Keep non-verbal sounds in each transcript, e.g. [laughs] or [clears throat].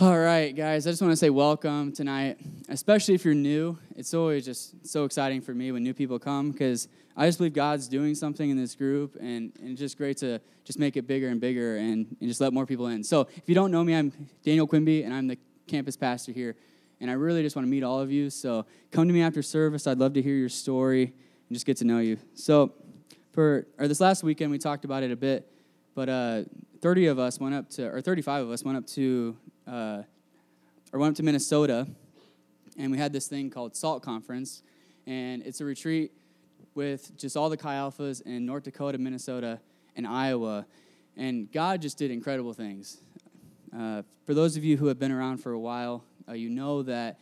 All right, guys, I just want to say welcome tonight, especially if you're new. It's always just so exciting for me when new people come because I just believe God's doing something in this group, and, and it's just great to just make it bigger and bigger and, and just let more people in. So, if you don't know me, I'm Daniel Quimby, and I'm the campus pastor here, and I really just want to meet all of you. So, come to me after service. I'd love to hear your story and just get to know you. So, for or this last weekend, we talked about it a bit, but uh, 30 of us went up to, or 35 of us went up to uh, or went up to Minnesota, and we had this thing called SALT Conference, and it's a retreat with just all the Chi Alphas in North Dakota, Minnesota, and Iowa, and God just did incredible things. Uh, for those of you who have been around for a while, uh, you know that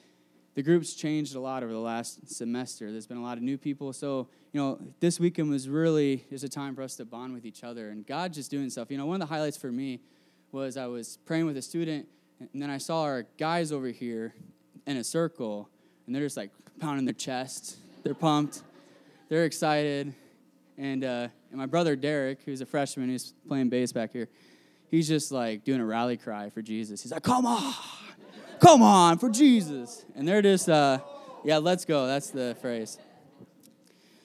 the group's changed a lot over the last semester. There's been a lot of new people, so you know this weekend was really just a time for us to bond with each other, and God just doing stuff. You know, one of the highlights for me was I was praying with a student and then I saw our guys over here in a circle, and they're just like pounding their chest. They're pumped. They're excited. And, uh, and my brother Derek, who's a freshman, who's playing bass back here, he's just like doing a rally cry for Jesus. He's like, come on, come on for Jesus. And they're just, uh, yeah, let's go. That's the phrase.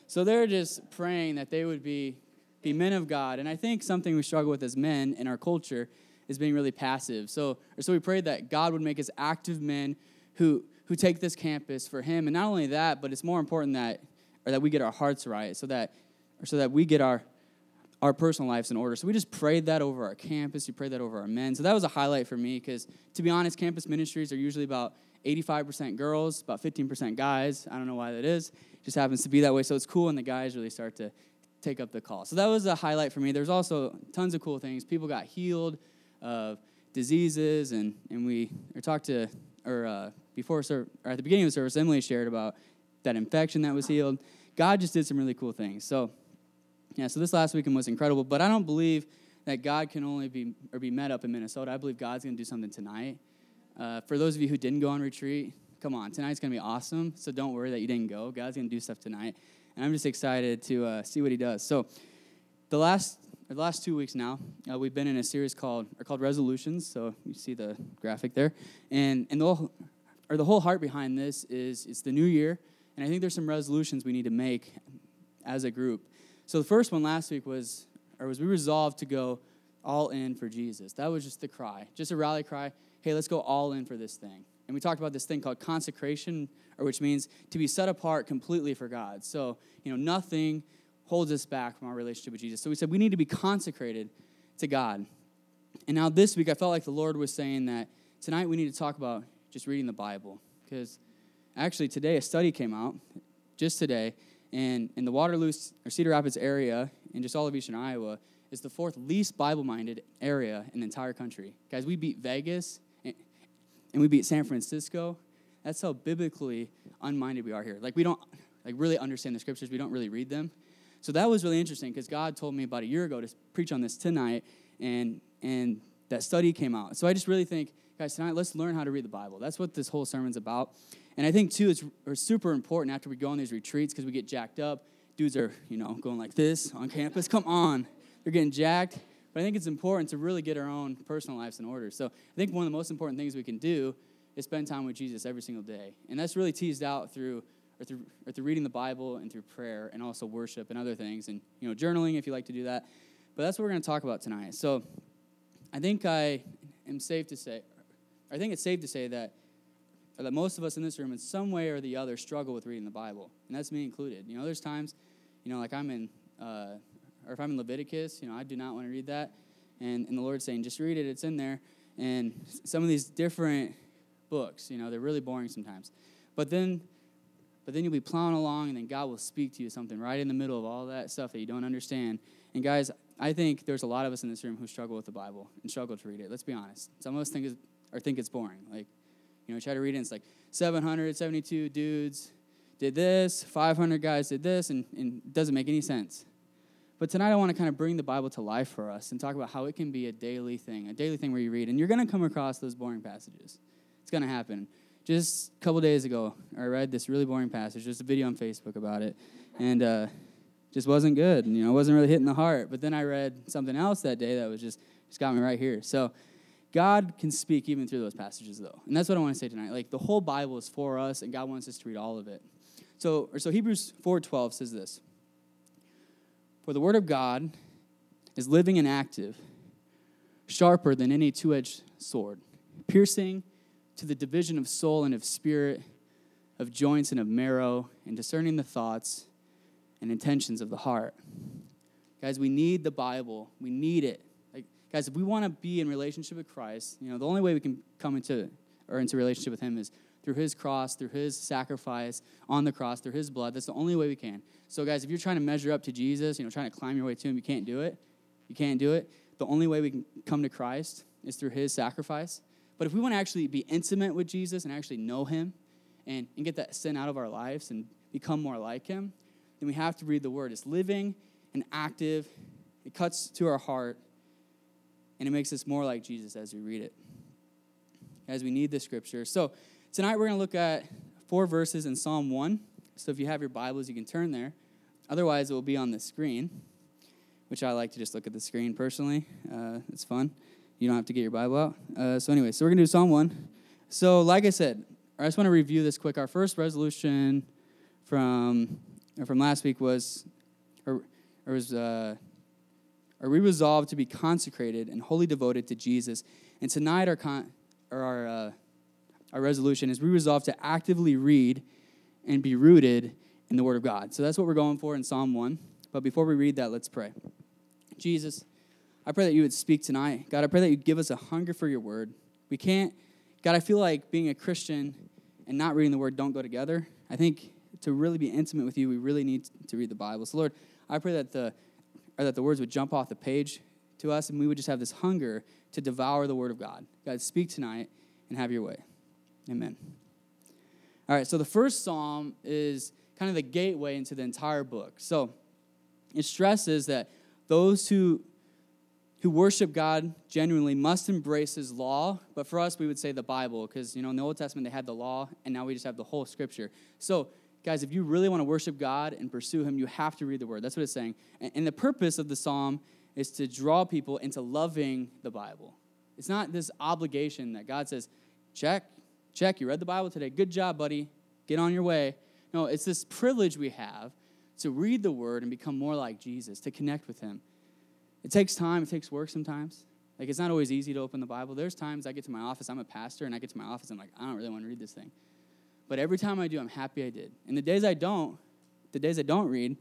So they're just praying that they would be, be men of God. And I think something we struggle with as men in our culture is being really passive. So, so we prayed that God would make us active men who, who take this campus for Him. And not only that, but it's more important that, or that we get our hearts right so that, or so that we get our, our personal lives in order. So we just prayed that over our campus. We prayed that over our men. So that was a highlight for me because, to be honest, campus ministries are usually about 85% girls, about 15% guys. I don't know why that is. It just happens to be that way. So it's cool when the guys really start to take up the call. So that was a highlight for me. There's also tons of cool things. People got healed of diseases, and, and we or talked to, or uh, before, or at the beginning of the service, Emily shared about that infection that was healed. God just did some really cool things. So, yeah, so this last weekend was incredible, but I don't believe that God can only be or be met up in Minnesota. I believe God's going to do something tonight. Uh, for those of you who didn't go on retreat, come on, tonight's going to be awesome. So don't worry that you didn't go. God's going to do stuff tonight, and I'm just excited to uh, see what He does. So, the last the last two weeks now, uh, we've been in a series called or called Resolutions. So you see the graphic there, and and the whole, or the whole heart behind this is it's the new year, and I think there's some resolutions we need to make as a group. So the first one last week was, or was we resolved to go all in for Jesus. That was just the cry, just a rally cry. Hey, let's go all in for this thing. And we talked about this thing called consecration, or which means to be set apart completely for God. So you know nothing holds us back from our relationship with Jesus. So we said we need to be consecrated to God. And now this week, I felt like the Lord was saying that tonight we need to talk about just reading the Bible. Because actually, today a study came out, just today, and in the Waterloo or Cedar Rapids area, in just all of eastern Iowa, is the fourth least Bible minded area in the entire country. Guys, we beat Vegas and we beat San Francisco. That's how biblically unminded we are here. Like, we don't like really understand the scriptures, we don't really read them. So that was really interesting because God told me about a year ago to preach on this tonight, and and that study came out. So I just really think, guys, tonight let's learn how to read the Bible. That's what this whole sermon's about. And I think too, it's, it's super important after we go on these retreats because we get jacked up. Dudes are, you know, going like this on campus. Come on, they're getting jacked. But I think it's important to really get our own personal lives in order. So I think one of the most important things we can do is spend time with Jesus every single day, and that's really teased out through or through, or through reading the Bible and through prayer and also worship and other things and you know journaling if you like to do that. But that's what we're going to talk about tonight. So I think I am safe to say, I think it's safe to say that that most of us in this room, in some way or the other, struggle with reading the Bible, and that's me included. You know, there's times, you know, like I'm in, uh, or if I'm in Leviticus, you know, I do not want to read that, and and the Lord's saying, just read it, it's in there. And some of these different books, you know, they're really boring sometimes. But then but then you'll be plowing along, and then God will speak to you something right in the middle of all that stuff that you don't understand. And guys, I think there's a lot of us in this room who struggle with the Bible and struggle to read it. Let's be honest. Some of us think it's, or think it's boring. Like, you know, try to read it, and it's like 772 dudes did this, 500 guys did this, and, and it doesn't make any sense. But tonight I want to kind of bring the Bible to life for us and talk about how it can be a daily thing, a daily thing where you read. And you're going to come across those boring passages. It's going to happen just a couple days ago, I read this really boring passage, just a video on Facebook about it, and uh, just wasn't good. You know, it wasn't really hitting the heart. But then I read something else that day that was just just got me right here. So, God can speak even through those passages, though. And that's what I want to say tonight. Like, the whole Bible is for us, and God wants us to read all of it. So, so Hebrews 4.12 says this. For the word of God is living and active, sharper than any two-edged sword, piercing to the division of soul and of spirit, of joints and of marrow, and discerning the thoughts and intentions of the heart. Guys, we need the Bible. We need it. Like, guys, if we want to be in relationship with Christ, you know, the only way we can come into or into relationship with Him is through His cross, through His sacrifice on the cross, through His blood. That's the only way we can. So, guys, if you're trying to measure up to Jesus, you know, trying to climb your way to Him, you can't do it. You can't do it. The only way we can come to Christ is through His sacrifice. But if we want to actually be intimate with Jesus and actually know Him and, and get that sin out of our lives and become more like Him, then we have to read the Word. It's living and active, it cuts to our heart, and it makes us more like Jesus as we read it. As we need the Scripture. So tonight we're going to look at four verses in Psalm 1. So if you have your Bibles, you can turn there. Otherwise, it will be on the screen, which I like to just look at the screen personally. Uh, it's fun. You don't have to get your Bible out. Uh, so, anyway, so we're going to do Psalm 1. So, like I said, I just want to review this quick. Our first resolution from, from last week was, or, or was, uh, are we resolved to be consecrated and wholly devoted to Jesus? And tonight, our, con, or our, uh, our resolution is we resolve to actively read and be rooted in the Word of God. So that's what we're going for in Psalm 1. But before we read that, let's pray. Jesus, I pray that you would speak tonight. God, I pray that you'd give us a hunger for your word. We can't, God, I feel like being a Christian and not reading the word don't go together. I think to really be intimate with you, we really need to read the Bible. So, Lord, I pray that the, or that the words would jump off the page to us and we would just have this hunger to devour the word of God. God, speak tonight and have your way. Amen. All right, so the first psalm is kind of the gateway into the entire book. So it stresses that those who who worship God genuinely must embrace his law, but for us we would say the Bible because you know in the Old Testament they had the law and now we just have the whole scripture. So guys, if you really want to worship God and pursue him, you have to read the word. That's what it's saying. And the purpose of the psalm is to draw people into loving the Bible. It's not this obligation that God says, "Check, check, you read the Bible today. Good job, buddy. Get on your way." No, it's this privilege we have to read the word and become more like Jesus, to connect with him. It takes time, it takes work sometimes. Like, it's not always easy to open the Bible. There's times I get to my office, I'm a pastor, and I get to my office, I'm like, I don't really want to read this thing. But every time I do, I'm happy I did. And the days I don't, the days I don't read,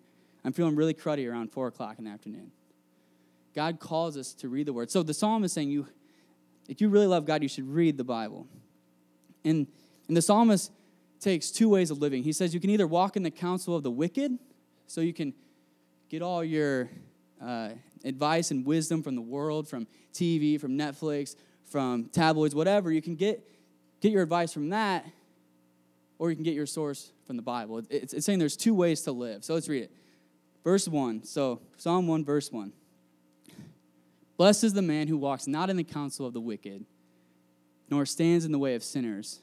I'm feeling really cruddy around 4 o'clock in the afternoon. God calls us to read the Word. So the psalm is saying, you, if you really love God, you should read the Bible. And, and the psalmist takes two ways of living. He says you can either walk in the counsel of the wicked, so you can get all your uh, advice and wisdom from the world, from TV, from Netflix, from tabloids, whatever. You can get, get your advice from that, or you can get your source from the Bible. It's, it's saying there's two ways to live. So let's read it. Verse 1. So, Psalm 1, verse 1. Blessed is the man who walks not in the counsel of the wicked, nor stands in the way of sinners,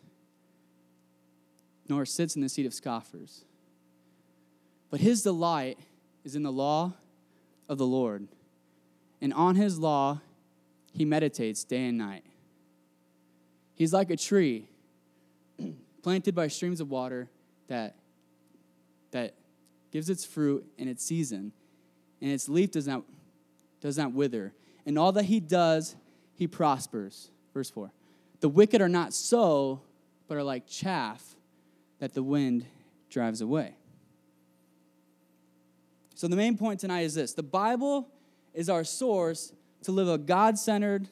nor sits in the seat of scoffers. But his delight is in the law of the Lord and on his law he meditates day and night. He's like a tree [clears throat] planted by streams of water that, that gives its fruit in its season, and its leaf does not, does not wither. And all that he does, he prospers. Verse 4. The wicked are not so, but are like chaff that the wind drives away. So, the main point tonight is this the Bible is our source to live a God centered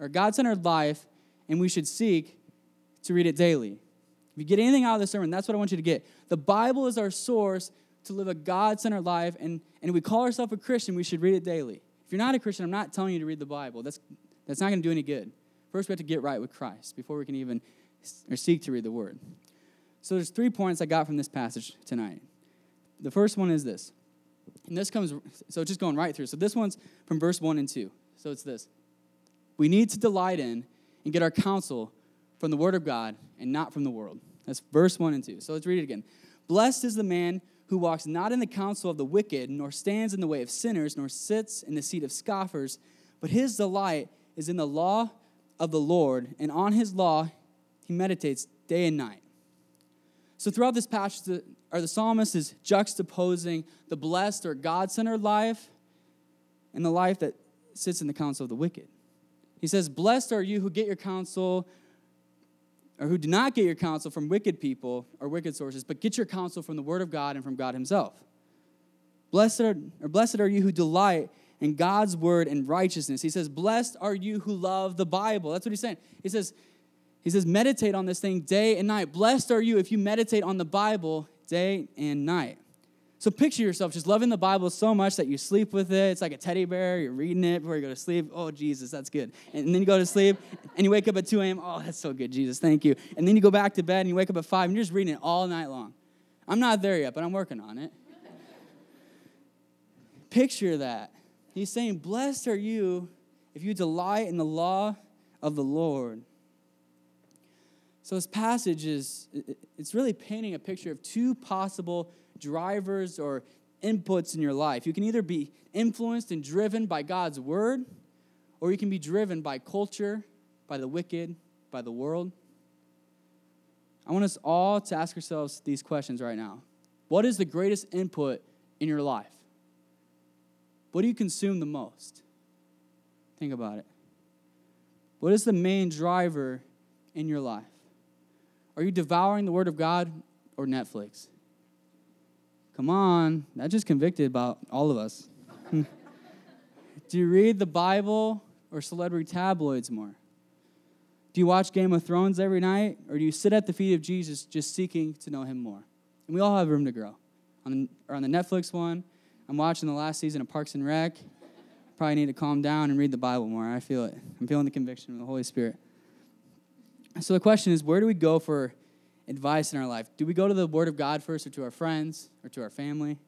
or God centered life, and we should seek to read it daily. If you get anything out of the sermon, that's what I want you to get. The Bible is our source to live a God centered life, and, and we call ourselves a Christian, we should read it daily. If you're not a Christian, I'm not telling you to read the Bible. That's, that's not going to do any good. First, we have to get right with Christ before we can even or seek to read the Word. So there's three points I got from this passage tonight. The first one is this and this comes, so just going right through. So this one's from verse 1 and 2. So it's this We need to delight in and get our counsel from the Word of God and not from the world. That's verse 1 and 2. So let's read it again. Blessed is the man who walks not in the counsel of the wicked, nor stands in the way of sinners, nor sits in the seat of scoffers, but his delight is in the law of the Lord, and on his law he meditates day and night. So throughout this passage, or the psalmist is juxtaposing the blessed or God centered life and the life that sits in the counsel of the wicked. He says, Blessed are you who get your counsel, or who do not get your counsel from wicked people or wicked sources, but get your counsel from the Word of God and from God Himself. Blessed are, or blessed are you who delight in God's word and righteousness. He says, Blessed are you who love the Bible. That's what he's saying. He says, he says, meditate on this thing day and night. Blessed are you if you meditate on the Bible day and night. So picture yourself just loving the Bible so much that you sleep with it. It's like a teddy bear. You're reading it before you go to sleep. Oh, Jesus, that's good. And then you go to sleep and you wake up at 2 a.m. Oh, that's so good, Jesus. Thank you. And then you go back to bed and you wake up at 5 and you're just reading it all night long. I'm not there yet, but I'm working on it. Picture that. He's saying, Blessed are you if you delight in the law of the Lord. So this passage is it's really painting a picture of two possible drivers or inputs in your life. You can either be influenced and driven by God's word, or you can be driven by culture, by the wicked, by the world. I want us all to ask ourselves these questions right now. What is the greatest input in your life? What do you consume the most? Think about it. What is the main driver in your life? Are you devouring the Word of God or Netflix? Come on, that just convicted about all of us. [laughs] Do you read the Bible or celebrity tabloids more? Do you watch Game of Thrones every night or do you sit at the feet of Jesus just seeking to know him more? And we all have room to grow. On the, on the Netflix one, I'm watching the last season of Parks and Rec. Probably need to calm down and read the Bible more. I feel it. I'm feeling the conviction of the Holy Spirit. So the question is where do we go for advice in our life? Do we go to the Word of God first or to our friends or to our family?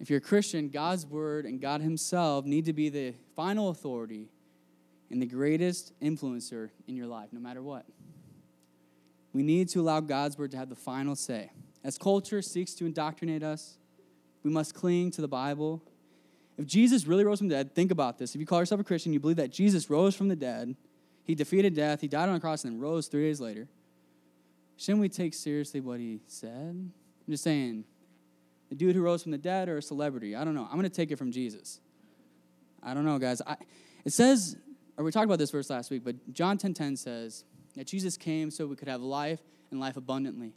If you're a Christian, God's Word and God Himself need to be the final authority and the greatest influencer in your life, no matter what. We need to allow God's Word to have the final say. As culture seeks to indoctrinate us, we must cling to the Bible. If Jesus really rose from the dead, think about this. If you call yourself a Christian, you believe that Jesus rose from the dead, he defeated death, he died on a cross, and then rose three days later. Shouldn't we take seriously what he said? I'm just saying, the dude who rose from the dead or a celebrity? I don't know. I'm going to take it from Jesus. I don't know, guys. I, it says, or we talked about this verse last week, but John 10:10 10, 10 says that Jesus came so we could have life and life abundantly.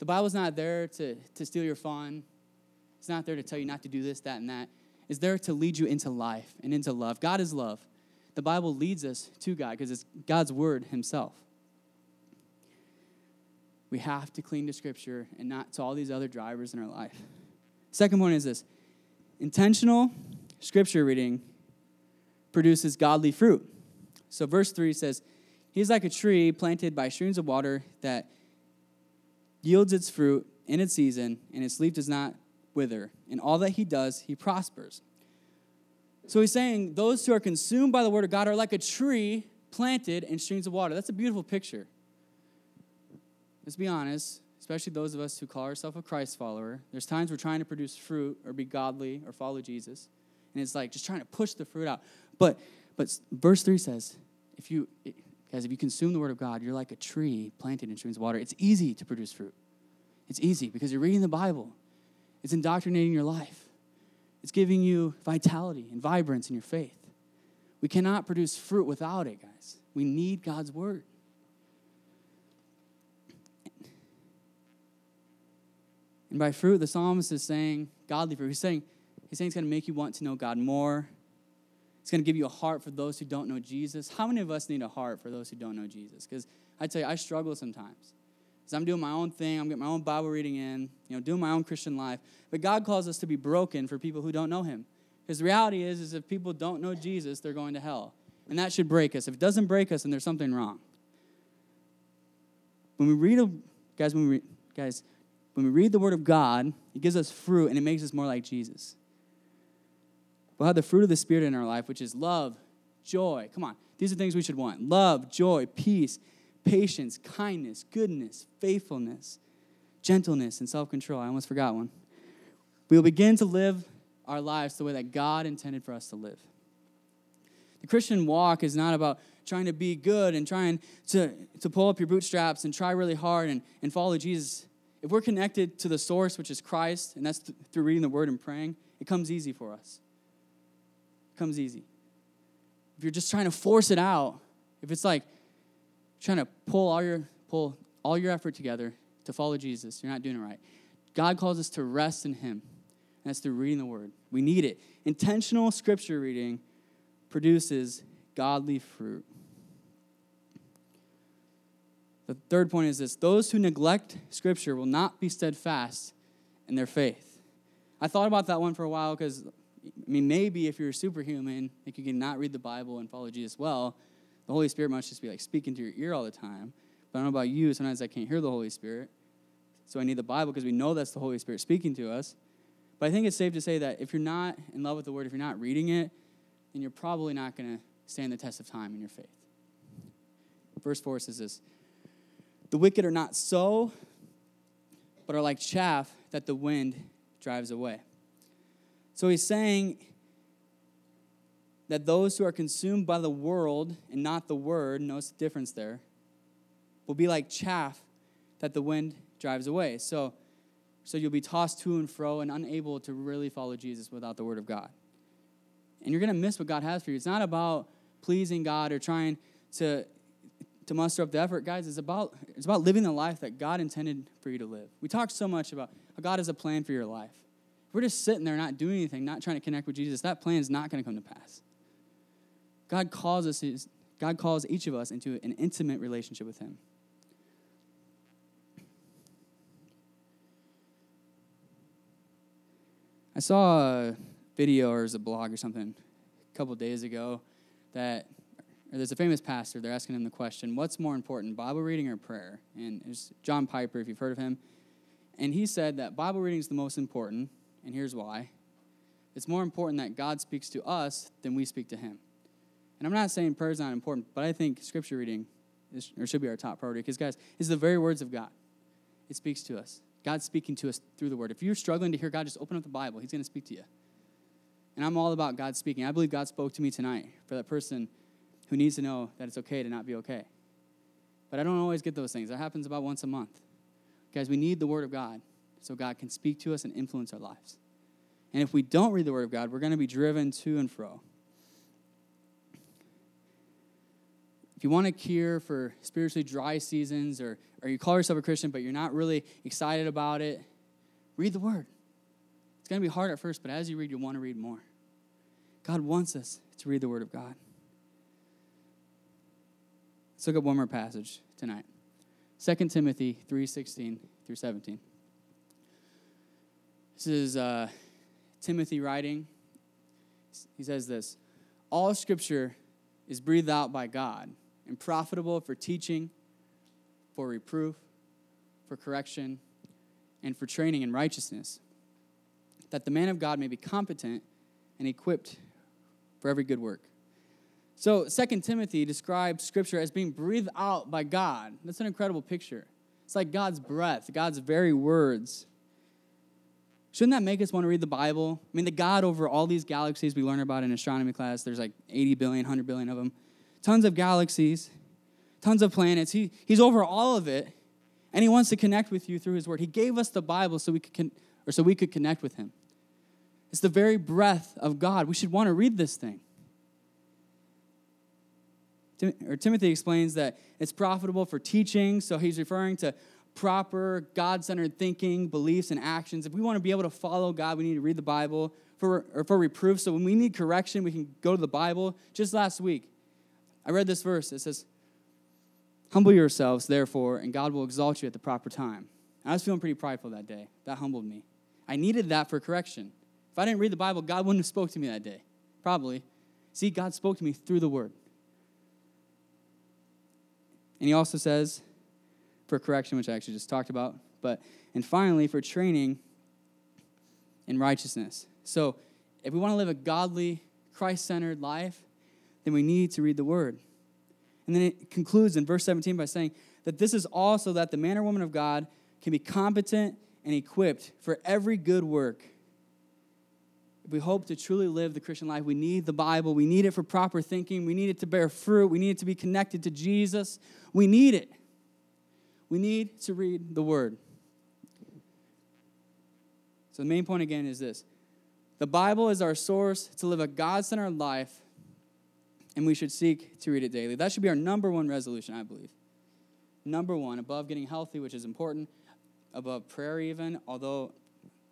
The Bible's not there to, to steal your fun. It's not there to tell you not to do this, that, and that. It's there to lead you into life and into love. God is love. The Bible leads us to God because it's God's word Himself. We have to cling to Scripture and not to all these other drivers in our life. Second point is this intentional Scripture reading produces godly fruit. So, verse 3 says, He's like a tree planted by streams of water that yields its fruit in its season, and its leaf does not wither. In all that he does, he prospers. So he's saying those who are consumed by the word of God are like a tree planted in streams of water. That's a beautiful picture. Let's be honest, especially those of us who call ourselves a Christ follower. There's times we're trying to produce fruit or be godly or follow Jesus, and it's like just trying to push the fruit out. But but verse 3 says, if you guys, if you consume the word of God, you're like a tree planted in streams of water. It's easy to produce fruit. It's easy because you're reading the Bible. It's indoctrinating your life, it's giving you vitality and vibrance in your faith. We cannot produce fruit without it, guys. We need God's word. And by fruit, the psalmist is saying godly fruit. He's saying, he's saying it's going to make you want to know God more. It's going to give you a heart for those who don't know Jesus. How many of us need a heart for those who don't know Jesus? Because I tell you, I struggle sometimes. Because I'm doing my own thing, I'm getting my own Bible reading in, you know, doing my own Christian life. But God calls us to be broken for people who don't know Him. Because the reality is, is if people don't know Jesus, they're going to hell. And that should break us. If it doesn't break us, then there's something wrong. When we read, guys, when we, guys, when we read the Word of God, it gives us fruit and it makes us more like Jesus. We'll have the fruit of the Spirit in our life, which is love, joy. Come on, these are things we should want love, joy, peace, patience, kindness, goodness, faithfulness, gentleness, and self control. I almost forgot one. We will begin to live our lives the way that God intended for us to live. The Christian walk is not about trying to be good and trying to, to pull up your bootstraps and try really hard and, and follow Jesus. If we're connected to the source, which is Christ, and that's th- through reading the word and praying, it comes easy for us. It comes easy. If you're just trying to force it out, if it's like trying to pull all your pull all your effort together to follow Jesus, you're not doing it right. God calls us to rest in Him, and that's through reading the Word. We need it. Intentional scripture reading produces godly fruit. The third point is this those who neglect Scripture will not be steadfast in their faith. I thought about that one for a while because, I mean, maybe if you're superhuman, like you can not read the Bible and follow Jesus well, the Holy Spirit must just be like speaking to your ear all the time. But I don't know about you, sometimes I can't hear the Holy Spirit. So I need the Bible because we know that's the Holy Spirit speaking to us. But I think it's safe to say that if you're not in love with the Word, if you're not reading it, then you're probably not going to stand the test of time in your faith. Verse 4 says this The wicked are not so, but are like chaff that the wind drives away. So he's saying that those who are consumed by the world and not the word, notice the difference there, will be like chaff that the wind drives away. So, so you'll be tossed to and fro and unable to really follow Jesus without the word of God. And you're going to miss what God has for you. It's not about pleasing God or trying to, to muster up the effort. Guys, it's about, it's about living the life that God intended for you to live. We talk so much about how God has a plan for your life. If we're just sitting there not doing anything, not trying to connect with Jesus, that plan is not going to come to pass. God calls us God calls each of us into an intimate relationship with him. I saw a video or a blog or something a couple days ago that there's a famous pastor. They're asking him the question, "What's more important, Bible reading or prayer?" And it's John Piper, if you've heard of him, and he said that Bible reading is the most important, and here's why: it's more important that God speaks to us than we speak to Him. And I'm not saying prayer is not important, but I think Scripture reading is, or should be our top priority because, guys, it's the very words of God. It speaks to us. God's speaking to us through the Word. If you're struggling to hear God, just open up the Bible. He's going to speak to you. And I'm all about God speaking. I believe God spoke to me tonight for that person who needs to know that it's okay to not be okay. But I don't always get those things. That happens about once a month. Guys, we need the Word of God so God can speak to us and influence our lives. And if we don't read the Word of God, we're going to be driven to and fro. If you want a cure for spiritually dry seasons, or, or you call yourself a Christian but you're not really excited about it, read the Word. It's going to be hard at first, but as you read, you'll want to read more. God wants us to read the Word of God. Let's look at one more passage tonight. 2 Timothy 3:16 through 17. This is uh, Timothy writing. He says this All scripture is breathed out by God and profitable for teaching, for reproof, for correction, and for training in righteousness, that the man of God may be competent and equipped for every good work. So, Second Timothy describes Scripture as being breathed out by God. That's an incredible picture. It's like God's breath, God's very words. Shouldn't that make us want to read the Bible? I mean, the God over all these galaxies we learn about in astronomy class, there's like 80 billion, 100 billion of them tons of galaxies, tons of planets. He, he's over all of it, and he wants to connect with you through his word. He gave us the Bible so we could con- or so we could connect with him. It's the very breath of God. We should want to read this thing. Tim- or Timothy explains that it's profitable for teaching, so he's referring to proper God centered thinking, beliefs, and actions. If we want to be able to follow God, we need to read the Bible. For, or for reproof, so when we need correction, we can go to the Bible. Just last week, I read this verse. It says, Humble yourselves, therefore, and God will exalt you at the proper time. I was feeling pretty prideful that day. That humbled me. I needed that for correction. If I didn't read the Bible, God wouldn't have spoke to me that day. Probably. See, God spoke to me through the word. And he also says, for correction, which I actually just talked about, but and finally for training in righteousness. So if we want to live a godly, Christ-centered life, then we need to read the word. And then it concludes in verse 17 by saying that this is also that the man or woman of God can be competent and equipped for every good work. if we hope to truly live the Christian life, we need the Bible. We need it for proper thinking. We need it to bear fruit. We need it to be connected to Jesus. We need it. We need to read the Word. So, the main point again is this the Bible is our source to live a God centered life, and we should seek to read it daily. That should be our number one resolution, I believe. Number one, above getting healthy, which is important, above prayer, even, although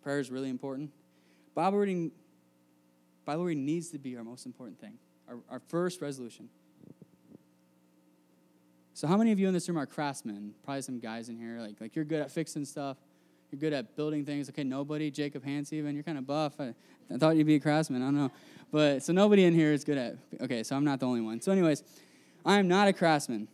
prayer is really important. Bible reading Bible reading needs to be our most important thing, our, our first resolution. So, how many of you in this room are craftsmen? Probably some guys in here. Like, like you're good at fixing stuff. You're good at building things. Okay, nobody. Jacob Hans, even. You're kind of buff. I, I thought you'd be a craftsman. I don't know. But so nobody in here is good at. Okay, so I'm not the only one. So, anyways, I am not a craftsman.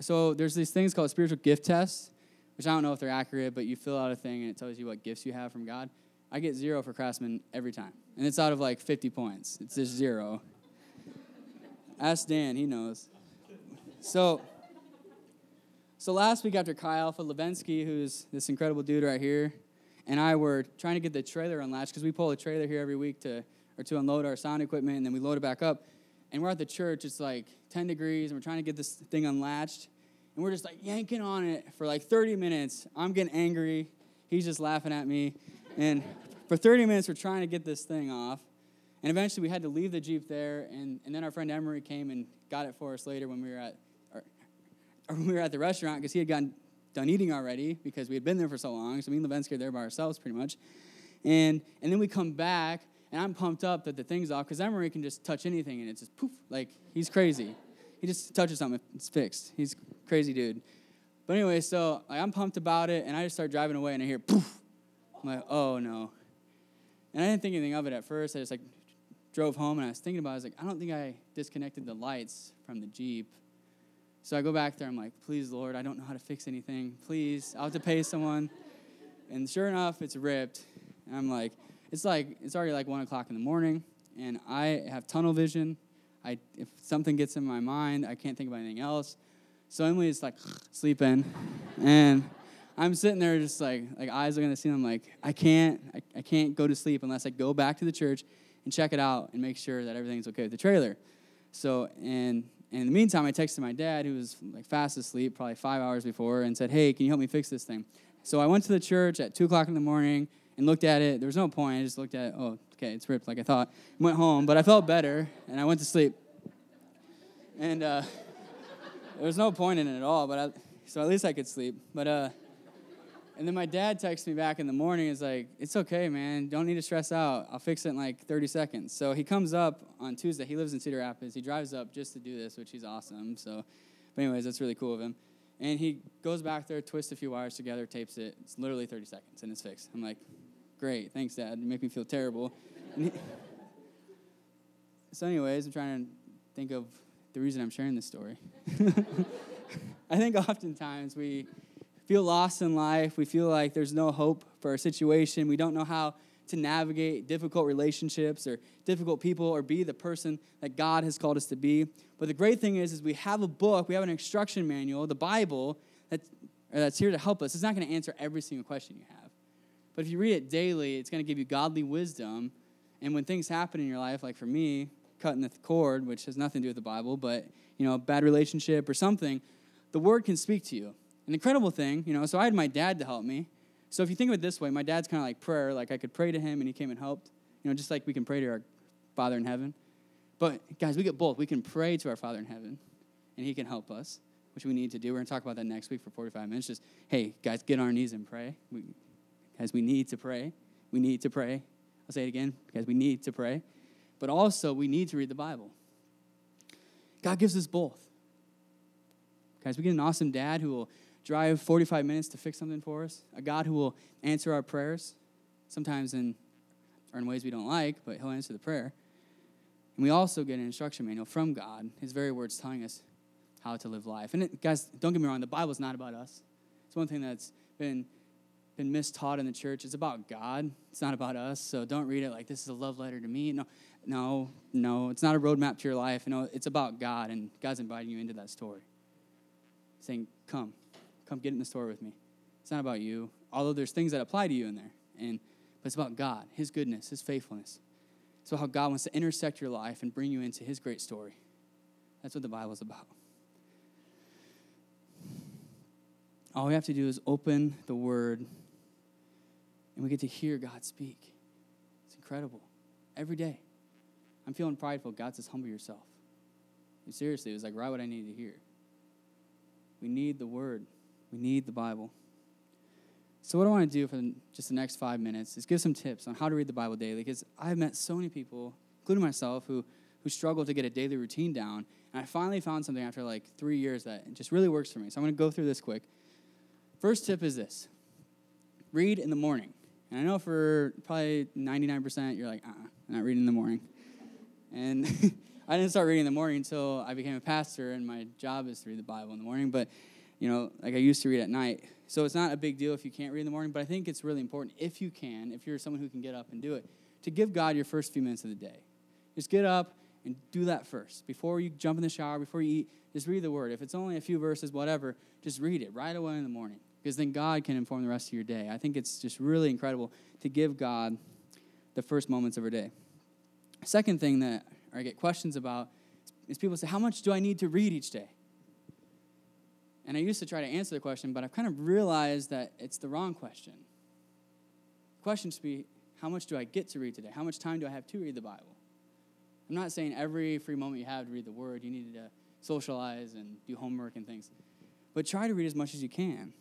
So there's these things called spiritual gift tests, which I don't know if they're accurate, but you fill out a thing and it tells you what gifts you have from God. I get zero for craftsman every time. And it's out of like 50 points. It's just zero. Ask Dan, he knows. So, so last week after Chi Alpha Levensky, who's this incredible dude right here, and I were trying to get the trailer unlatched because we pull a trailer here every week to or to unload our sound equipment, and then we load it back up. And we're at the church. It's like 10 degrees, and we're trying to get this thing unlatched, and we're just like yanking on it for like 30 minutes. I'm getting angry. He's just laughing at me, and for 30 minutes, we're trying to get this thing off. And eventually, we had to leave the Jeep there. And, and then our friend Emery came and got it for us later when we were at, [laughs] or, we were at the restaurant because he had gotten done eating already because we had been there for so long. So me and Levensky are there by ourselves pretty much. And, and then we come back, and I'm pumped up that the thing's off because Emery can just touch anything and it's just poof. Like, he's crazy. He just touches something, it's fixed. He's crazy dude. But anyway, so like, I'm pumped about it, and I just start driving away, and I hear poof. I'm like, oh no. And I didn't think anything of it at first. I just like drove home and I was thinking about it. I was like, I don't think I disconnected the lights from the Jeep. So I go back there. I'm like, please, Lord, I don't know how to fix anything. Please, I'll have to pay someone. And sure enough, it's ripped. And I'm like, it's like it's already like one o'clock in the morning, and I have tunnel vision. I if something gets in my mind, I can't think about anything else. So Emily is like [sniffs] sleeping, and I'm sitting there just like like eyes at the ceiling. I'm like, I can't I, I can't go to sleep unless I go back to the church and check it out and make sure that everything's okay with the trailer. So and, and in the meantime, I texted my dad, who was like fast asleep, probably five hours before, and said, Hey, can you help me fix this thing? So I went to the church at two o'clock in the morning and looked at it. There was no point. I just looked at it. Oh, okay, it's ripped like I thought. Went home, but I felt better and I went to sleep. And uh, [laughs] there was no point in it at all. But I, so at least I could sleep. But uh, and then my dad texts me back in the morning. Is like, "It's okay, man. Don't need to stress out. I'll fix it in like 30 seconds." So he comes up on Tuesday. He lives in Cedar Rapids. He drives up just to do this, which he's awesome. So, but anyways, that's really cool of him. And he goes back there, twists a few wires together, tapes it. It's literally 30 seconds, and it's fixed. I'm like, "Great, thanks, Dad. You make me feel terrible." [laughs] So, anyways, I'm trying to think of the reason I'm sharing this story. [laughs] I think oftentimes we feel lost in life. We feel like there's no hope for our situation. We don't know how to navigate difficult relationships or difficult people or be the person that God has called us to be. But the great thing is, is we have a book, we have an instruction manual, the Bible, that's, that's here to help us. It's not going to answer every single question you have. But if you read it daily, it's going to give you godly wisdom. And when things happen in your life, like for me, cutting the cord, which has nothing to do with the Bible, but you know, a bad relationship or something, the word can speak to you an incredible thing, you know. So I had my dad to help me. So if you think of it this way, my dad's kind of like prayer. Like I could pray to him and he came and helped, you know, just like we can pray to our Father in heaven. But guys, we get both. We can pray to our Father in heaven and he can help us, which we need to do. We're going to talk about that next week for 45 minutes. Just, hey, guys, get on our knees and pray. We, guys, we need to pray. We need to pray. I'll say it again, guys, we need to pray. But also, we need to read the Bible. God gives us both. Guys, we get an awesome dad who will drive 45 minutes to fix something for us, a God who will answer our prayers, sometimes in, or in ways we don't like, but He'll answer the prayer. And we also get an instruction manual from God, His very words telling us how to live life. And it, guys, don't get me wrong, the Bible's not about us. It's one thing that's been been mistaught in the church. It's about God. It's not about us. So don't read it like this is a love letter to me. No, no, no. It's not a roadmap to your life. Know, it's about God, and God's inviting you into that story, saying, "Come, Come get in the store with me. It's not about you, although there's things that apply to you in there. And but it's about God, His goodness, His faithfulness. About how God wants to intersect your life and bring you into his great story. That's what the Bible is about. All we have to do is open the word and we get to hear God speak. It's incredible. Every day. I'm feeling prideful. God says, humble yourself. And seriously, it was like right what I needed to hear. We need the word, we need the Bible. So, what I want to do for just the next five minutes is give some tips on how to read the Bible daily because I've met so many people, including myself, who, who struggle to get a daily routine down. And I finally found something after like three years that just really works for me. So, I'm going to go through this quick. First tip is this read in the morning. And I know for probably 99%, you're like, uh uh-uh, not reading in the morning. And [laughs] I didn't start reading in the morning until I became a pastor, and my job is to read the Bible in the morning. But, you know, like I used to read at night. So it's not a big deal if you can't read in the morning, but I think it's really important if you can, if you're someone who can get up and do it, to give God your first few minutes of the day. Just get up and do that first. Before you jump in the shower, before you eat, just read the word. If it's only a few verses, whatever, just read it right away in the morning because then God can inform the rest of your day. I think it's just really incredible to give God the first moments of our day. Second thing that I get questions about is people say, How much do I need to read each day? And I used to try to answer the question, but I've kind of realized that it's the wrong question. The question should be, How much do I get to read today? How much time do I have to read the Bible? I'm not saying every free moment you have to read the Word, you need to socialize and do homework and things. But try to read as much as you can.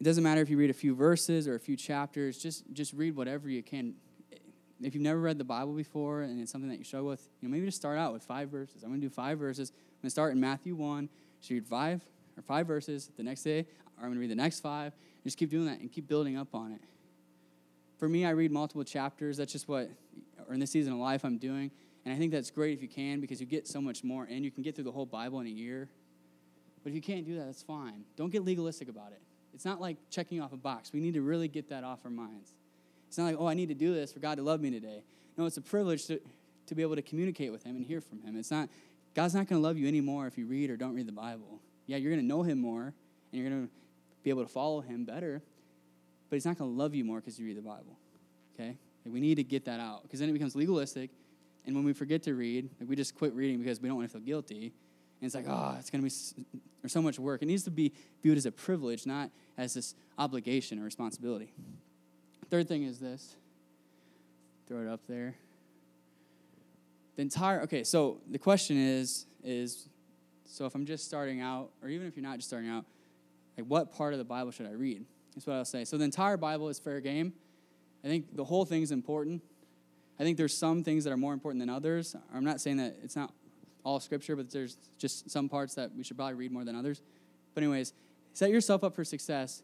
It doesn't matter if you read a few verses or a few chapters, just, just read whatever you can. If you've never read the Bible before and it's something that you struggle with, you know, maybe just start out with five verses. I'm going to do five verses. I'm going to start in Matthew 1. Just read five or five verses. The next day, I'm going to read the next five. Just keep doing that and keep building up on it. For me, I read multiple chapters. That's just what, or in this season of life, I'm doing. And I think that's great if you can because you get so much more and you can get through the whole Bible in a year. But if you can't do that, that's fine. Don't get legalistic about it. It's not like checking off a box. We need to really get that off our minds. It's not like, oh, I need to do this for God to love me today. No, it's a privilege to, to be able to communicate with Him and hear from Him. It's not, God's not going to love you anymore if you read or don't read the Bible. Yeah, you're going to know Him more and you're going to be able to follow Him better, but He's not going to love you more because you read the Bible. Okay? Like we need to get that out because then it becomes legalistic. And when we forget to read, like we just quit reading because we don't want to feel guilty. And it's like, oh, it's going to be there's so much work. It needs to be viewed as a privilege, not as this obligation or responsibility. Third thing is this. Throw it up there. The entire okay, so the question is is so if I'm just starting out, or even if you're not just starting out, like what part of the Bible should I read? That's what I'll say. So the entire Bible is fair game. I think the whole thing is important. I think there's some things that are more important than others. I'm not saying that it's not all scripture, but there's just some parts that we should probably read more than others. But, anyways, set yourself up for success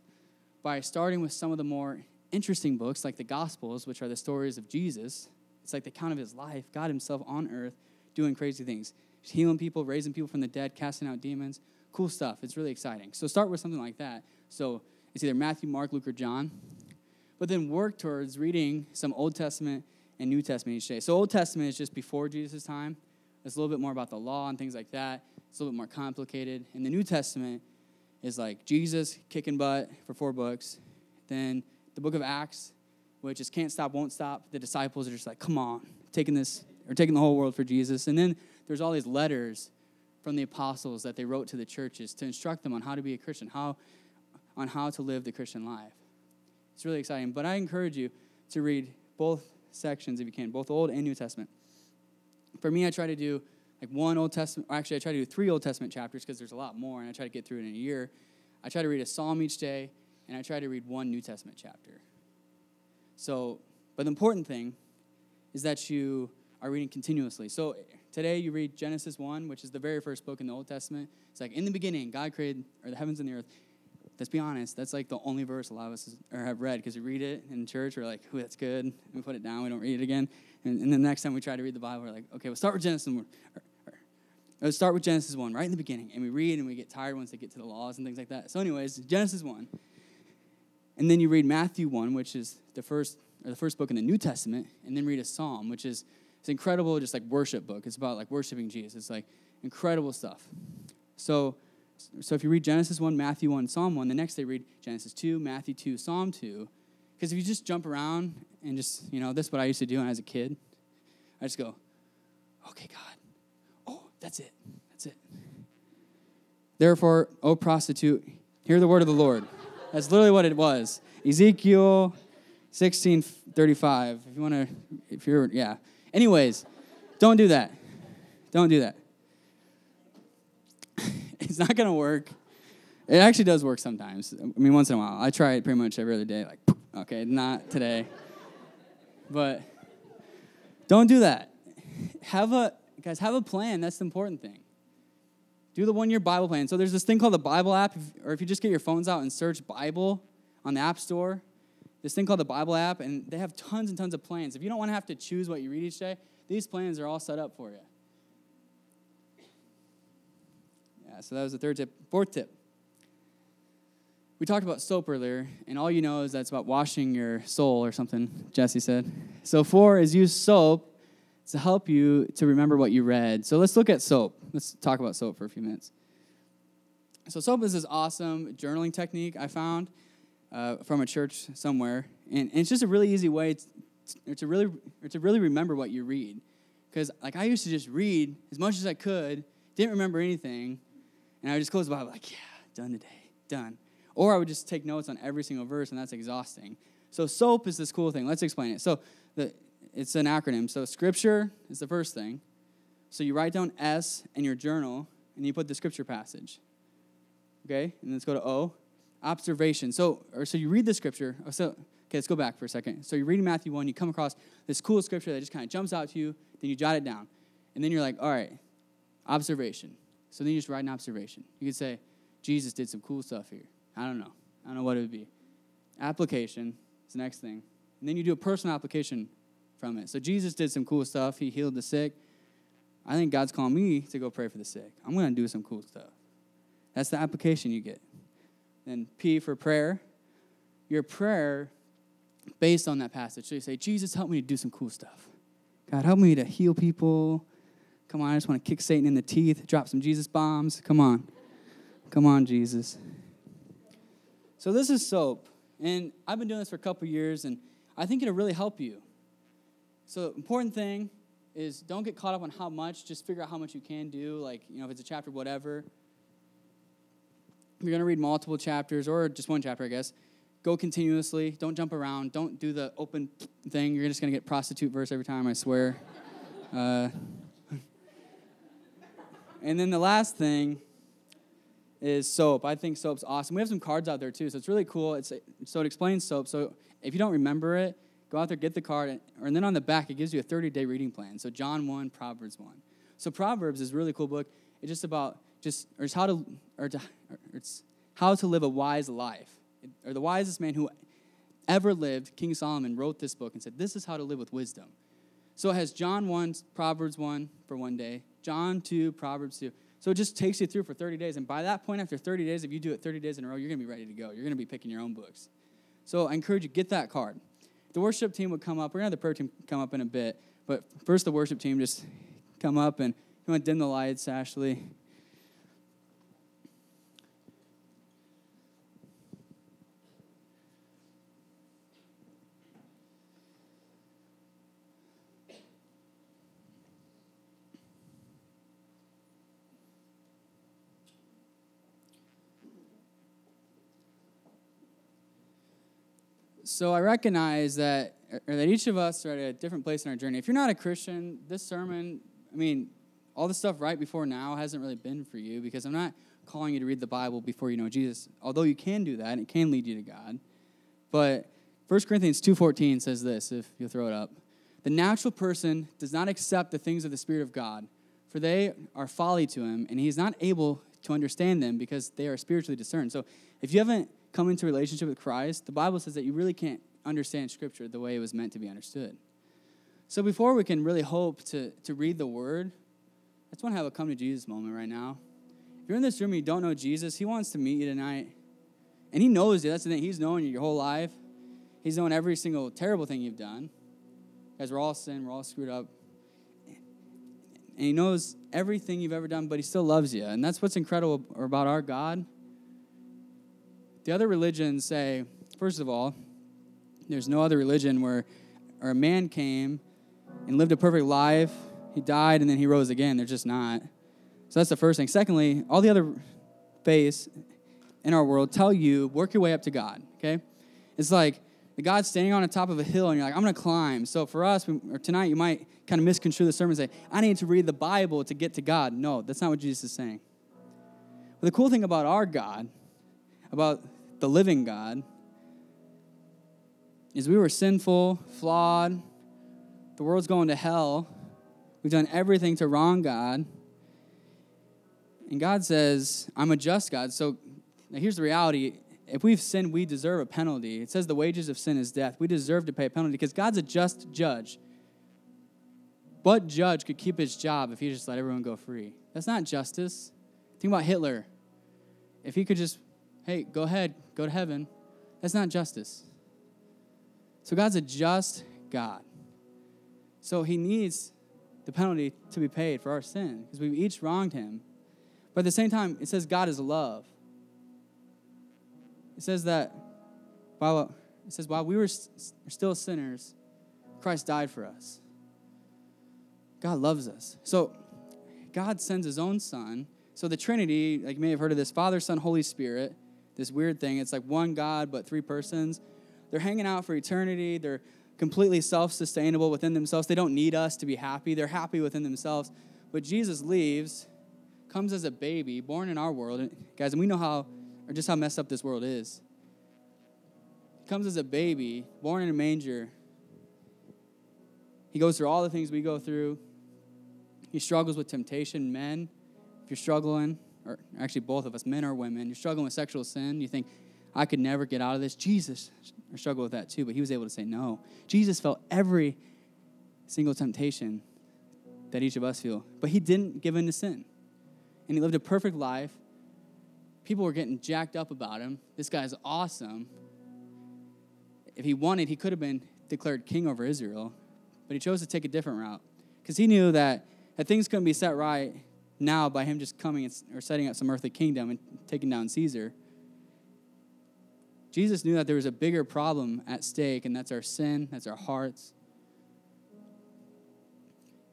by starting with some of the more interesting books, like the Gospels, which are the stories of Jesus. It's like the account of his life, God himself on earth doing crazy things, healing people, raising people from the dead, casting out demons. Cool stuff. It's really exciting. So, start with something like that. So, it's either Matthew, Mark, Luke, or John. But then work towards reading some Old Testament and New Testament each day. So, Old Testament is just before Jesus' time. It's a little bit more about the law and things like that. It's a little bit more complicated. And the New Testament is like Jesus kicking butt for four books. Then the book of Acts, which is can't stop, won't stop. The disciples are just like, come on, taking this or taking the whole world for Jesus. And then there's all these letters from the apostles that they wrote to the churches to instruct them on how to be a Christian, how on how to live the Christian life. It's really exciting. But I encourage you to read both sections if you can, both Old and New Testament for me, I try to do like one Old Testament, actually, I try to do three Old Testament chapters because there's a lot more, and I try to get through it in a year. I try to read a psalm each day, and I try to read one New Testament chapter. So, but the important thing is that you are reading continuously. So today you read Genesis 1, which is the very first book in the Old Testament. It's like, in the beginning, God created or the heavens and the earth. Let's be honest, that's like the only verse a lot of us or have read because we read it in church, we're like, ooh, that's good. And We put it down, we don't read it again. And, and the next time we try to read the Bible, we're like, okay, we'll start with Genesis 1. Or, or, let's start with Genesis 1, right in the beginning. And we read and we get tired once they get to the laws and things like that. So, anyways, Genesis 1. And then you read Matthew 1, which is the first or the first book in the New Testament, and then read a psalm, which is it's incredible, just like worship book. It's about like worshiping Jesus. It's like incredible stuff. So, so if you read Genesis 1, Matthew 1, Psalm 1, the next day read Genesis 2, Matthew 2, Psalm 2, Because if you just jump around and just, you know, this is what I used to do when I was a kid. I just go, okay, God. Oh, that's it. That's it. Therefore, O prostitute, hear the word of the Lord. That's literally what it was. Ezekiel 16 35. If you want to, if you're, yeah. Anyways, don't do that. Don't do that. [laughs] it's not going to work. It actually does work sometimes. I mean, once in a while. I try it pretty much every other day. Like, [clears throat] okay, not today. But don't do that. Have a, guys, have a plan. That's the important thing. Do the one year Bible plan. So there's this thing called the Bible app, or if you just get your phones out and search Bible on the App Store, this thing called the Bible app, and they have tons and tons of plans. If you don't want to have to choose what you read each day, these plans are all set up for you. Yeah, so that was the third tip. Fourth tip. We talked about soap earlier, and all you know is that's about washing your soul or something, Jesse said. So, four is use soap to help you to remember what you read. So let's look at soap. Let's talk about soap for a few minutes. So soap is this awesome journaling technique I found uh, from a church somewhere, and, and, it's just a really easy way to, to really to really remember what you read. Because like I used to just read as much as I could, didn't remember anything, and I would just close the Bible like, yeah, done today, done. Or I would just take notes on every single verse, and that's exhausting. So soap is this cool thing. Let's explain it. So the it's an acronym. So scripture is the first thing. So you write down S in your journal and you put the scripture passage. Okay? And let's go to O. Observation. So or so you read the scripture. Oh, so okay, let's go back for a second. So you're reading Matthew 1, you come across this cool scripture that just kind of jumps out to you, then you jot it down. And then you're like, all right, observation. So then you just write an observation. You could say, Jesus did some cool stuff here. I don't know. I don't know what it would be. Application is the next thing. And then you do a personal application from it. So Jesus did some cool stuff. He healed the sick. I think God's calling me to go pray for the sick. I'm going to do some cool stuff. That's the application you get. Then P for prayer. Your prayer based on that passage. So you say, Jesus, help me to do some cool stuff. God, help me to heal people. Come on, I just want to kick Satan in the teeth, drop some Jesus bombs. Come on. Come on, Jesus. So this is soap. And I've been doing this for a couple years, and I think it'll really help you. So, important thing is don't get caught up on how much, just figure out how much you can do. Like, you know, if it's a chapter, whatever. You're going to read multiple chapters or just one chapter, I guess. Go continuously. Don't jump around. Don't do the open thing. You're just going to get prostitute verse every time, I swear. Uh, [laughs] and then the last thing is soap. I think soap's awesome. We have some cards out there too, so it's really cool. It's so it explains soap. So if you don't remember it, Go out there, get the card, and, then on the back, it gives you a 30 day reading plan. So, John 1, Proverbs 1. So, Proverbs is a really cool book. It's just about just, or it's how to, or, to, or it's how to live a wise life. It, or the wisest man who ever lived, King Solomon, wrote this book and said, This is how to live with wisdom. So it has John 1, Proverbs 1 for one day, John 2, Proverbs 2. So it just takes you through for 30 days. And by that point, after 30 days, if you do it 30 days in a row, you're going to be ready to go. You're going to be picking your own books. So I encourage you, get that card the worship team would come up. We're going to have the prayer team come up in a bit. But first, the worship team just come up and you want dim the lights, Ashley. So I recognize that, or that each of us are at a different place in our journey. If you're not a Christian, this sermon, I mean, all the stuff right before now hasn't really been for you because I'm not calling you to read the Bible before you know Jesus. Although you can do that, and it can lead you to God. But 1 Corinthians 2.14 says this, if you'll throw it up. The natural person does not accept the things of the Spirit of God, for they are folly to him, and he is not able to understand them because they are spiritually discerned. So if you haven't come into relationship with Christ, the Bible says that you really can't understand Scripture the way it was meant to be understood. So before we can really hope to, to read the Word, I just want to have a come to Jesus moment right now. If you're in this room and you don't know Jesus, He wants to meet you tonight. And He knows you. That's the thing. He's known you your whole life. He's known every single terrible thing you've done. Guys, we're all sin, we're all screwed up. And He knows everything you've ever done, but He still loves you. And that's what's incredible about our God the other religions say, first of all, There's no other religion where, or a man came and lived a perfect life. He died and then he rose again. There's just not. So that's the first thing. Secondly, all the other faiths in our world tell you work your way up to God. Okay, it's like the God's standing on the top of a hill and you're like, I'm going to climb. So for us, or tonight, you might kind of misconstrue the sermon and say, I need to read the Bible to get to God. No, that's not what Jesus is saying. But the cool thing about our God, about the living God, is we were sinful, flawed, the world's going to hell. We've done everything to wrong God. And God says, I'm a just God. So here's the reality if we've sinned, we deserve a penalty. It says the wages of sin is death. We deserve to pay a penalty because God's a just judge. What judge could keep his job if he just let everyone go free? That's not justice. Think about Hitler. If he could just, hey, go ahead, go to heaven, that's not justice. So God's a just God. So he needs the penalty to be paid for our sin because we've each wronged him. But at the same time, it says God is love. It says that while it says while we were still sinners, Christ died for us. God loves us. So God sends his own son. So the Trinity, like you may have heard of this, Father, Son, Holy Spirit, this weird thing. It's like one God but three persons. They're hanging out for eternity. They're completely self-sustainable within themselves. They don't need us to be happy. They're happy within themselves. But Jesus leaves, comes as a baby, born in our world. And guys, and we know how or just how messed up this world is. He comes as a baby, born in a manger. He goes through all the things we go through. He struggles with temptation. Men, if you're struggling, or actually both of us, men or women, you're struggling with sexual sin, you think, I could never get out of this. Jesus struggled with that too, but he was able to say no. Jesus felt every single temptation that each of us feel, but he didn't give in to sin. And he lived a perfect life people were getting jacked up about him. This guy's awesome. If he wanted, he could have been declared king over Israel, but he chose to take a different route because he knew that, that things couldn't be set right now by him just coming or setting up some earthly kingdom and taking down Caesar. Jesus knew that there was a bigger problem at stake, and that's our sin, that's our hearts.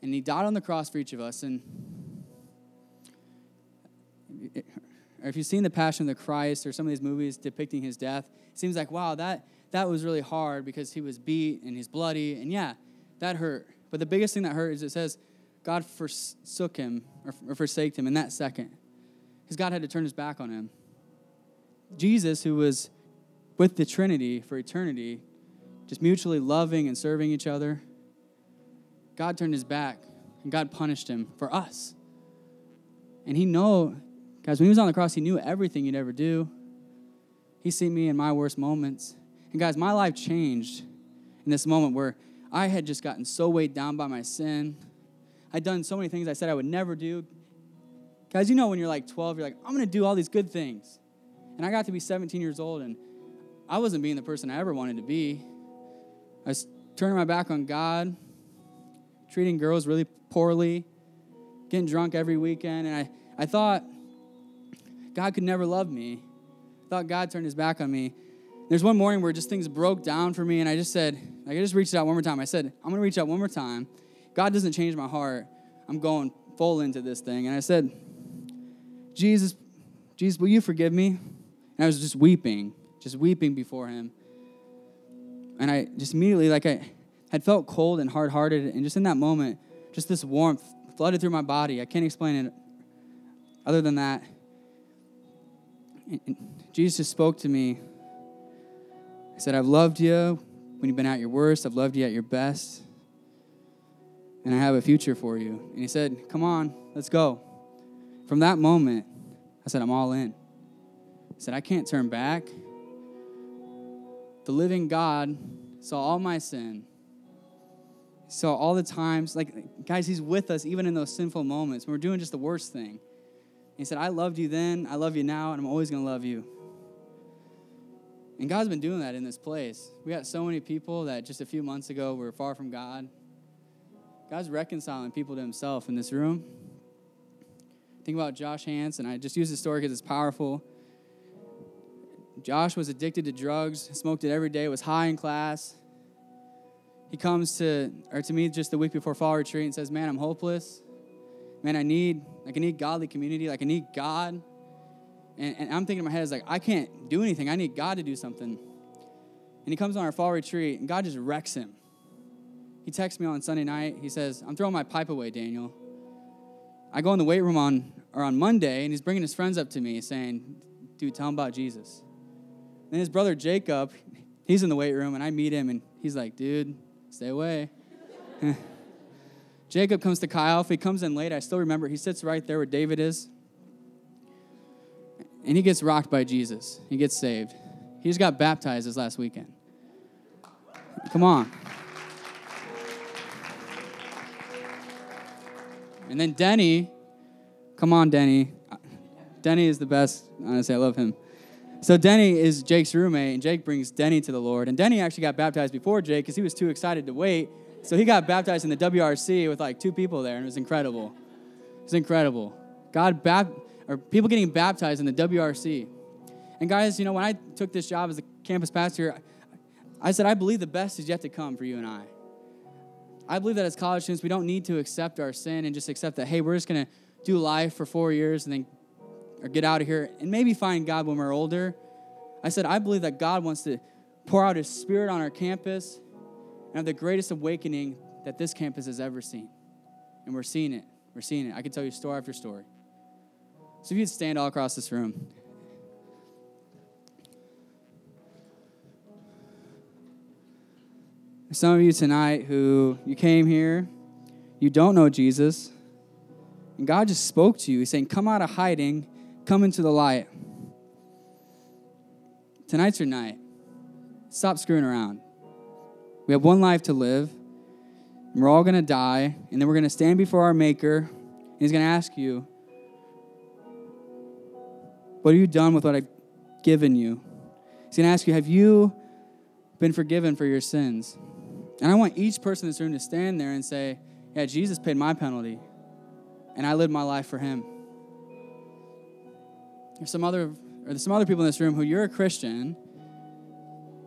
And he died on the cross for each of us. And if you've seen The Passion of the Christ or some of these movies depicting his death, it seems like, wow, that, that was really hard because he was beat and he's bloody. And yeah, that hurt. But the biggest thing that hurt is it says God forsook him or, or forsaked him in that second. Because God had to turn his back on him. Jesus, who was with the Trinity for eternity, just mutually loving and serving each other, God turned his back and God punished him for us. And he know Guys, when he was on the cross, he knew everything he'd ever do. He seen me in my worst moments. And guys, my life changed in this moment where I had just gotten so weighed down by my sin. I'd done so many things I said I would never do. Guys, you know when you're like 12, you're like, I'm going to do all these good things. And I got to be 17 years old, and I wasn't being the person I ever wanted to be. I was turning my back on God, treating girls really poorly, getting drunk every weekend. And I, I thought God could never love me. I thought God turned his back on me. There's one morning where just things broke down for me, and I just said, like, I just reached out one more time. I said, I'm to reach out one more time. God doesn't change my heart. I'm going full into this thing. And I said, Jesus, Jesus, will you forgive me? And I was just weeping, just weeping before him. And I just immediately, like, I had felt cold and hard hearted. And just in that moment, just this warmth flooded through my body. I can't explain it other than that. Jesus spoke to me. He said, I've loved you when you've been at your worst, I've loved you at your best, and I have a future for you. And he said, Come on, let's go. From that moment, I said, I'm all in. I said, I can't turn back. The living God saw all my sin. He saw all the times, like, guys, He's with us even in those sinful moments when we're doing just the worst thing. He said, I loved you then, I love you now, and I'm always going to love you. And God's been doing that in this place. We got so many people that just a few months ago were far from God. God's reconciling people to himself in this room. Think about Josh Hans, and I just use this story because it's powerful. Josh was addicted to drugs, smoked it every day, was high in class. He comes to or to me just the week before fall retreat and says, "Man, I'm hopeless. Man, I need like I need godly community. Like I need God." And, and I'm thinking in my head is like I can't do anything. I need God to do something. And he comes on our fall retreat, and God just wrecks him. He texts me on Sunday night. He says, "I'm throwing my pipe away, Daniel." I go in the weight room on or on Monday, and he's bringing his friends up to me saying, "Dude, tell him about Jesus." And his brother Jacob, he's in the weight room, and I meet him, and he's like, "Dude, stay away." [laughs] Jacob comes to Kyle. If he comes in late, I still remember he sits right there where David is. And he gets rocked by Jesus. He gets saved. He just got baptized this last weekend. Come on. And then Denny, come on, Denny. Denny is the best. Honestly, I love him. So Denny is Jake's roommate, and Jake brings Denny to the Lord. And Denny actually got baptized before Jake because he was too excited to wait. So he got baptized in the WRC with like two people there, and it was incredible. It was incredible. God bap- or people getting baptized in the WRC. And guys, you know, when I took this job as a campus pastor, I said I believe the best is yet to come for you and I. I believe that as college students, we don't need to accept our sin and just accept that, hey, we're just going to do life for four years and then or get out of here and maybe find God when we're older. I said, I believe that God wants to pour out his spirit on our campus and have the greatest awakening that this campus has ever seen. And we're seeing it. We're seeing it. I can tell you story after story. So if you'd stand all across this room. Some of you tonight who you came here, you don't know Jesus, and God just spoke to you. He's saying, Come out of hiding, come into the light. Tonight's your night. Stop screwing around. We have one life to live, and we're all going to die, and then we're going to stand before our Maker, and He's going to ask you, What have you done with what I've given you? He's going to ask you, Have you been forgiven for your sins? And I want each person in this room to stand there and say, Yeah, Jesus paid my penalty, and I lived my life for him. There's some other, or there's some other people in this room who you're a Christian,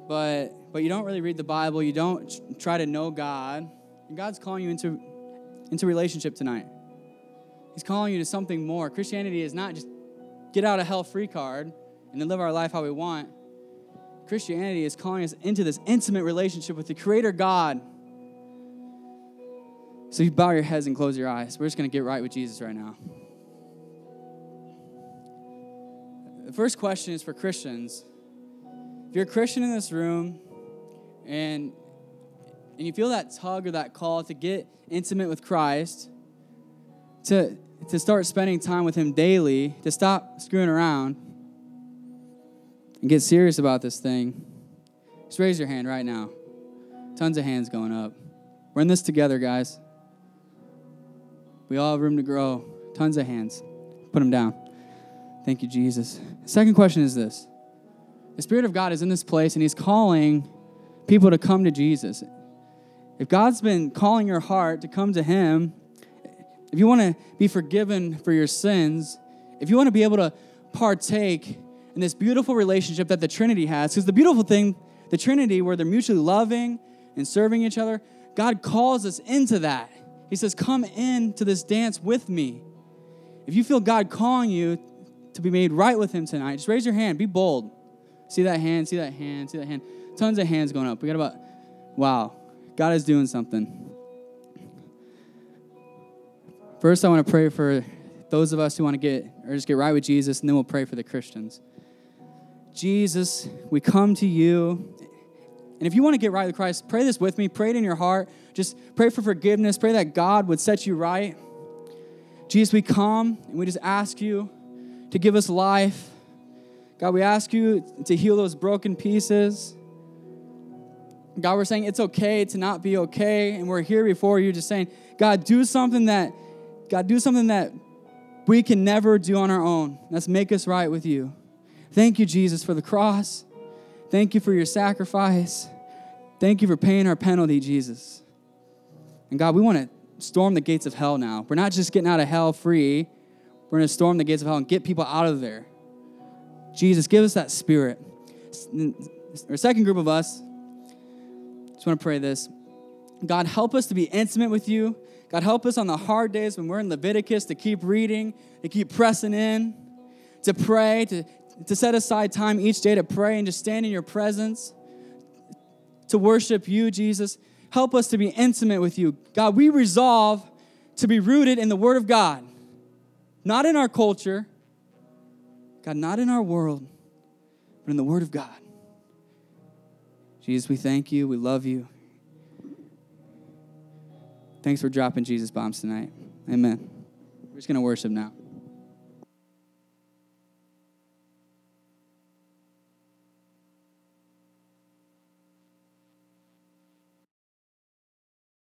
but but you don't really read the Bible. You don't try to know God, and God's calling you into into relationship tonight. He's calling you to something more. Christianity is not just get out of hell free card and then live our life how we want. Christianity is calling us into this intimate relationship with the Creator God. So you bow your heads and close your eyes. We're just going to get right with Jesus right now. The first question is for Christians. If you're a Christian in this room and and you feel that tug or that call to get intimate with Christ, to to start spending time with him daily, to stop screwing around, and get serious about this thing, just raise your hand right now. Tons of hands going up. We're in this together, guys. We all have room to grow. Tons of hands. Put them down. Thank you, Jesus. Second question is this The Spirit of God is in this place and He's calling people to come to Jesus. If God's been calling your heart to come to Him, if you want to be forgiven for your sins, if you want to be able to partake in this beautiful relationship that the Trinity has. Because the beautiful thing, the Trinity, where they're mutually loving and serving each other, God calls us into that. He says, Come into this dance with me. If you feel God calling you to be made right with Him tonight, just raise your hand. Be bold. See that hand, see that hand, see that hand. Tons of hands going up. We got about, wow, God is doing something. First, I want to pray for those of us who want to get or just get right with Jesus, and then we'll pray for the Christians. Jesus, we come to you. And if you want to get right with Christ, pray this with me. Pray it in your heart. Just pray for forgiveness. Pray that God would set you right. Jesus, we come and we just ask you to give us life. God, we ask you to heal those broken pieces. God, we're saying it's okay to not be okay. And we're here before you just saying, God, do something that, God, do something that we can never do on our own. Let's make us right with you. Thank you, Jesus, for the cross. Thank you for your sacrifice. Thank you for paying our penalty, Jesus. And God, we want to storm the gates of hell now. We're not just getting out of hell free, we're going to storm the gates of hell and get people out of there. Jesus, give us that spirit. Our second group of us, just want to pray this. God, help us to be intimate with you. God, help us on the hard days when we're in Leviticus to keep reading, to keep pressing in, to pray, to, to set aside time each day to pray and just stand in your presence, to worship you, Jesus. Help us to be intimate with you. God, we resolve to be rooted in the Word of God, not in our culture, God, not in our world, but in the Word of God. Jesus, we thank you. We love you. Thanks for dropping Jesus bombs tonight. Amen. We're just going to worship now.